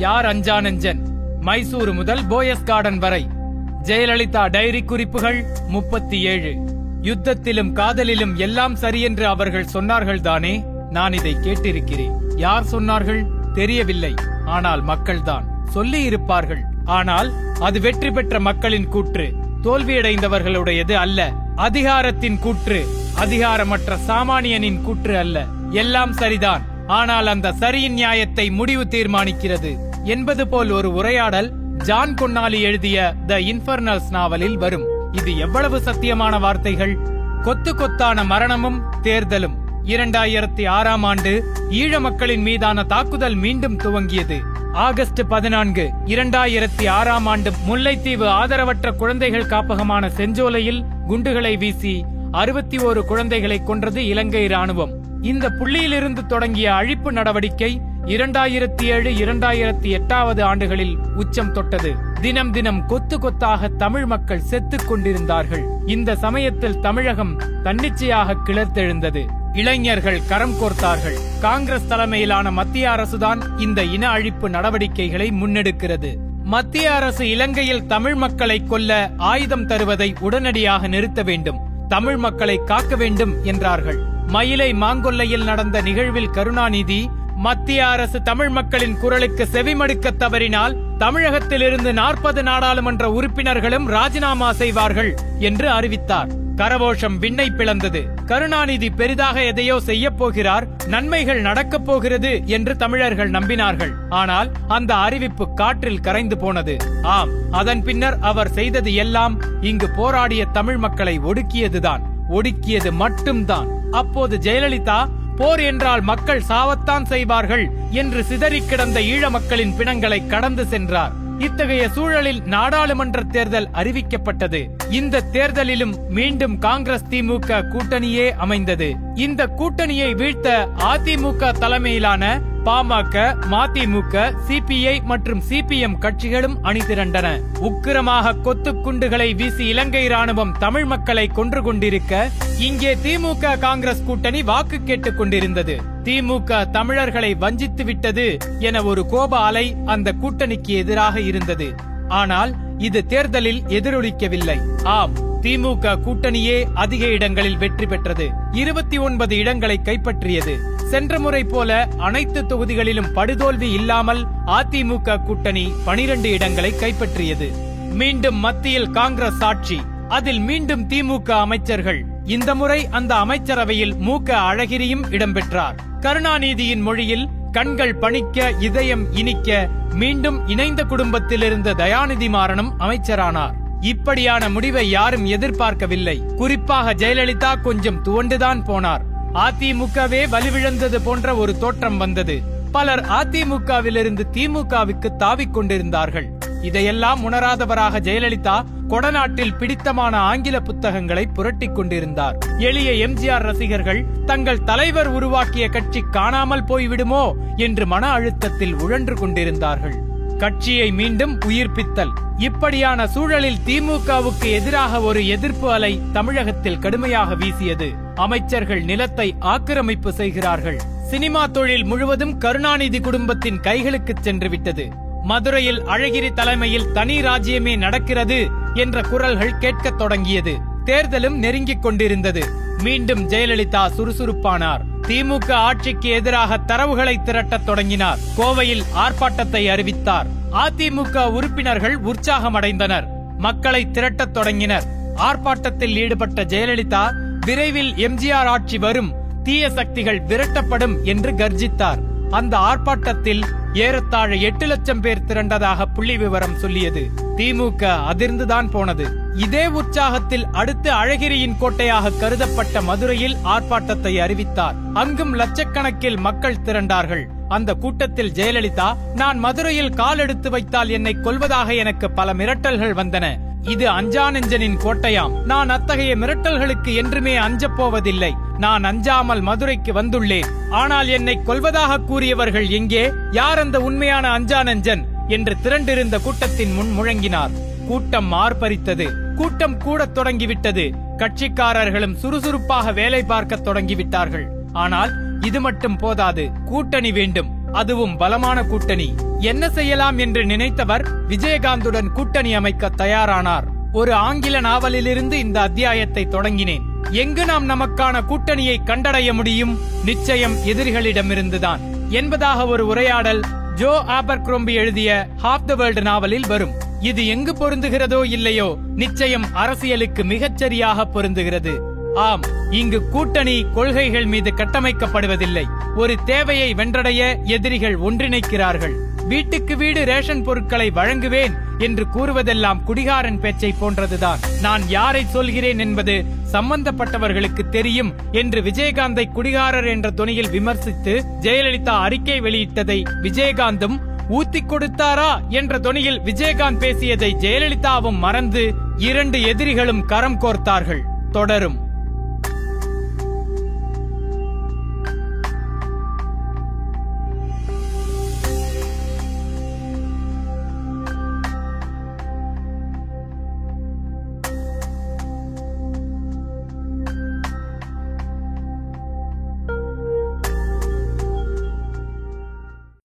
யார் அஞ்சானஞ்சன் மைசூரு முதல் போயஸ் கார்டன் வரை. ஜெயலலிதா டைரி குறிப்புகள் முப்பத்தி ஏழு யுத்தத்திலும் காதலிலும் எல்லாம் சரியென்று அவர்கள் சொன்னார்கள் தானே? நான் இதை கேட்டிருக்கிறேன். யார் சொன்னார்கள்? தெரியவில்லை. ஆனால் மக்கள்தான். சொல்லி இருப்பார்கள். ஆனால் அது வெற்றி பெற்ற மக்களின் கூற்று. தோல்வியடைந்தவர்களுடையது அல்ல. அதிகாரத்தின் கூற்று. அதிகாரமற்ற சாமானியனின் கூற்று அல்ல. எல்லாம் சரிதான். ஆனால் அந்த சரியின் நியாயத்தை முடிவு தீர்மானிக்கிறது. என்பது போல் ஒரு உரையாடல் ஜான் கொன்னாலி எழுதிய த இன்ஃபர்னல்ஸ் நாவலில் வரும். இது எவ்வளவு சத்தியமான வார்த்தைகள்? கொத்து கொத்தான மரணமும் தேர்தலும். இரண்டாயிரத்தி ஆறாம் ஆண்டு ஈழ மக்களின் மீதான தாக்குதல் மீண்டும் துவங்கியது. ஆகஸ்ட் பதினான்கு இரண்டாயிரத்தி ஆறாம் ஆண்டு முல்லைத்தீவு ஆதரவற்ற குழந்தைகள் காப்பகமான செஞ்சோலையில் குண்டுகளை வீசி அறுபத்தி ஓரு குழந்தைகளை கொன்றது இலங்கை ராணுவம் இந்த புள்ளியிலிருந்து தொடங்கிய அழிப்பு நடவடிக்கை இரண்டாயிரத்தி ஏழு இரண்டாயிரத்தி எட்டாவது ஆண்டுகளில் உச்சம் தொட்டது. தினம் தினம் கொத்து கொத்தாக தமிழ் மக்கள் செத்துக் கொண்டிருந்தார்கள். இந்த சமயத்தில் தமிழகம் தன்னிச்சையாக கிளர்த்தெழுந்தது. இளைஞர்கள் கரம் கோர்த்தார்கள். காங்கிரஸ் தலைமையிலான மத்திய அரசுதான் இந்த இன அழிப்பு நடவடிக்கைகளை முன்னெடுக்கிறது. மத்திய அரசு இலங்கையில் தமிழ் மக்களை கொல்ல ஆயுதம் தருவதை உடனடியாக நிறுத்த வேண்டும். தமிழ் மக்களை காக்க வேண்டும் என்றார்கள். மயிலை மாங்கொல்லையில் நடந்த நிகழ்வில் கருணாநிதி மத்திய அரசு தமிழ் மக்களின் குரலுக்கு செவிமடுக்க தவறினால் தமிழகத்திலிருந்து நாற்பது நாடாளுமன்ற உறுப்பினர்களும் ராஜினாமா செய்வார்கள் என்று அறிவித்தார். கரவோஷம் விண்ணை பிளந்தது. கருணாநிதி பெரிதாக எதையோ செய்ய போகிறார் நன்மைகள் நடக்கப் போகிறது என்று தமிழர்கள் நம்பினார்கள். ஆனால் அந்த அறிவிப்பு காற்றில் கரைந்து போனது. ஆம் அதன் பின்னர் அவர் செய்தது எல்லாம் இங்கு போராடிய தமிழ் மக்களை ஒடுக்கியதுதான். ஒடுக்கியது மட்டும்தான். அப்போது ஜெயலலிதா போர் என்றால் மக்கள் சாவத்தான் செய்வார்கள் என்று சிதறிக் கிடந்த ஈழ மக்களின் பிணங்களை கடந்து சென்றார். இத்தகைய சூழலில் நாடாளுமன்ற தேர்தல் அறிவிக்கப்பட்டது. இந்த தேர்தலிலும் மீண்டும் காங்கிரஸ் திமுக கூட்டணியே அமைந்தது. இந்த கூட்டணியை வீழ்த்த அதிமுக தலைமையிலான பாமக மதிமுக சிபிஐ மற்றும் சிபிஎம் கட்சிகளும் அணிதிரண்டன. உக்கிரமாக கொத்து குண்டுகளை வீசி இலங்கை ராணுவம் தமிழ் மக்களை கொன்று கொண்டிருக்க இங்கே திமுக காங்கிரஸ் கூட்டணி வாக்கு கேட்டுக் கொண்டிருந்தது. திமுக தமிழர்களை வஞ்சித்து விட்டது என ஒரு கோப அலை அந்த கூட்டணிக்கு எதிராக இருந்தது. ஆனால் இது தேர்தலில் எதிரொலிக்கவில்லை. ஆம் திமுக கூட்டணியே அதிக இடங்களில் வெற்றி பெற்றது. இருபத்தி ஒன்பது இடங்களை கைப்பற்றியது. சென்ற முறை போல அனைத்து தொகுதிகளிலும் படுதோல்வி இல்லாமல் அதிமுக கூட்டணி பனிரெண்டு இடங்களை கைப்பற்றியது. மீண்டும் மத்தியில் காங்கிரஸ் ஆட்சி. அதில் மீண்டும் திமுக அமைச்சர்கள். இந்த முறை அந்த அமைச்சரவையில் மூக்க அழகிரியும் இடம்பெற்றார். கருணாநிதியின் மொழியில் கண்கள் பணிக்க இதயம் இனிக்க மீண்டும் இணைந்த குடும்பத்தில் இருந்த தயாநிதி மாறனும் அமைச்சரானார். இப்படியான முடிவை யாரும் எதிர்பார்க்கவில்லை. குறிப்பாக ஜெயலலிதா கொஞ்சம் துவண்டுதான் போனார். அதிமுகவே வலுவிழந்தது போன்ற ஒரு தோற்றம் வந்தது. பலர் அதிமுகவிலிருந்து திமுகவுக்கு தாவிக் கொண்டிருந்தார்கள். இதையெல்லாம் உணராதவராக ஜெயலலிதா கொடநாட்டில் பிடித்தமான ஆங்கில புத்தகங்களை புரட்டிக் கொண்டிருந்தார். எளிய எம்ஜிஆர் ரசிகர்கள் தங்கள் தலைவர் உருவாக்கிய கட்சி காணாமல் போய்விடுமோ என்று மன அழுத்தத்தில் உழன்று கொண்டிருந்தார்கள். கட்சியை மீண்டும் உயிர்ப்பித்தல். இப்படியான சூழலில் திமுகவுக்கு எதிராக ஒரு எதிர்ப்பு அலை தமிழகத்தில் கடுமையாக வீசியது. அமைச்சர்கள் நிலத்தை ஆக்கிரமிப்பு செய்கிறார்கள். சினிமா தொழில் முழுவதும் கருணாநிதி குடும்பத்தின் கைகளுக்கு சென்று விட்டது மதுரையில் அழகிரி தலைமையில் தனி ராஜ்யமே நடக்கிறது என்ற குரல்கள் கேட்கத் தொடங்கியது. தேர்தலும் நெருங்கிக் கொண்டிருந்தது. மீண்டும் ஜெயலலிதா சுறுசுறுப்பானார். திமுக ஆட்சிக்கு எதிராக தரவுகளை திரட்டத் தொடங்கினார். கோவையில் ஆர்ப்பாட்டத்தை அறிவித்தார். அதிமுக உறுப்பினர்கள் உற்சாகமடைந்தனர். மக்களை திரட்டத் தொடங்கினர். ஆர்ப்பாட்டத்தில் ஈடுபட்ட ஜெயலலிதா விரைவில் எம்ஜிஆர் ஆட்சி வரும் தீய சக்திகள் விரட்டப்படும் என்று கர்ஜித்தார். அந்த ஆர்ப்பாட்டத்தில் ஏறத்தாழ எட்டு லட்சம் பேர் திரண்டதாக புள்ளி விவரம் சொல்லியது. திமுக அதிர்ந்துதான் போனது. இதே உற்சாகத்தில் அடுத்து அழகிரியின் கோட்டையாக கருதப்பட்ட மதுரையில் ஆர்ப்பாட்டத்தை அறிவித்தார். அங்கும் லட்சக்கணக்கில் மக்கள் திரண்டார்கள். அந்த கூட்டத்தில் ஜெயலலிதா நான் மதுரையில் கால் எடுத்து வைத்தால் என்னை கொல்வதாக எனக்கு பல மிரட்டல்கள் வந்தன. இது அஞ்சானெஞ்சனின் கோட்டையாம். நான் அத்தகைய மிரட்டல்களுக்கு என்றுமே அஞ்சப் போவதில்லை. நான் அஞ்சாமல் மதுரைக்கு வந்துள்ளேன். ஆனால் என்னை கொல்வதாக கூறியவர்கள் எங்கே? யார் அந்த உண்மையான அஞ்சானஞ்சன் என்று திரண்டிருந்த கூட்டத்தின் முன் முழங்கினார். கூட்டம் ஆர்ப்பரித்தது கூட்டம் கூடத் தொடங்கிவிட்டது. கட்சிக்காரர்களும் சுறுசுறுப்பாக வேலை பார்க்க தொடங்கிவிட்டார்கள். ஆனால் இது மட்டும் போதாது. கூட்டணி வேண்டும். அதுவும் பலமான கூட்டணி. என்ன செய்யலாம் என்று நினைத்தவர் விஜயகாந்துடன் கூட்டணி அமைக்க தயாரானார். ஒரு ஆங்கில நாவலிலிருந்து இந்த அத்தியாயத்தை தொடங்கினேன். எங்கு நாம் நமக்கான கூட்டணியை கண்டடைய முடியும்? நிச்சயம் எதிரிகளிடமிருந்துதான். என்பதாக ஒரு உரையாடல் ஜோ ஆபர்க்ரோம்பி எழுதிய ஹாஃப் த வேர்ல்டு நாவலில் வரும். இது எங்கு பொருந்துகிறதோ இல்லையோ நிச்சயம் அரசியலுக்கு மிகச்சரியாக பொருந்துகிறது. ஆம் இங்கு கூட்டணி கொள்கைகள் மீது கட்டமைக்கப்படுவதில்லை. ஒரு தேவையை வென்றடைய எதிரிகள் ஒன்றிணைக்கிறார்கள். வீட்டுக்கு வீடு ரேஷன் பொருட்களை வழங்குவேன் என்று கூறுவதெல்லாம் குடிகாரன் பேச்சை போன்றதுதான். நான் யாரை சொல்கிறேன் என்பது சம்பந்தப்பட்டவர்களுக்கு தெரியும் என்று விஜயகாந்தை குடிகாரர் என்ற துணியில் விமர்சித்து ஜெயலலிதா அறிக்கை வெளியிட்டதை விஜயகாந்தும் ஊத்தி கொடுத்தாரா என்ற தொனியில் விஜயகாந்த் பேசியதை ஜெயலலிதாவும் மறந்து இரண்டு எதிரிகளும் கரம் கோர்த்தார்கள். தொடரும்.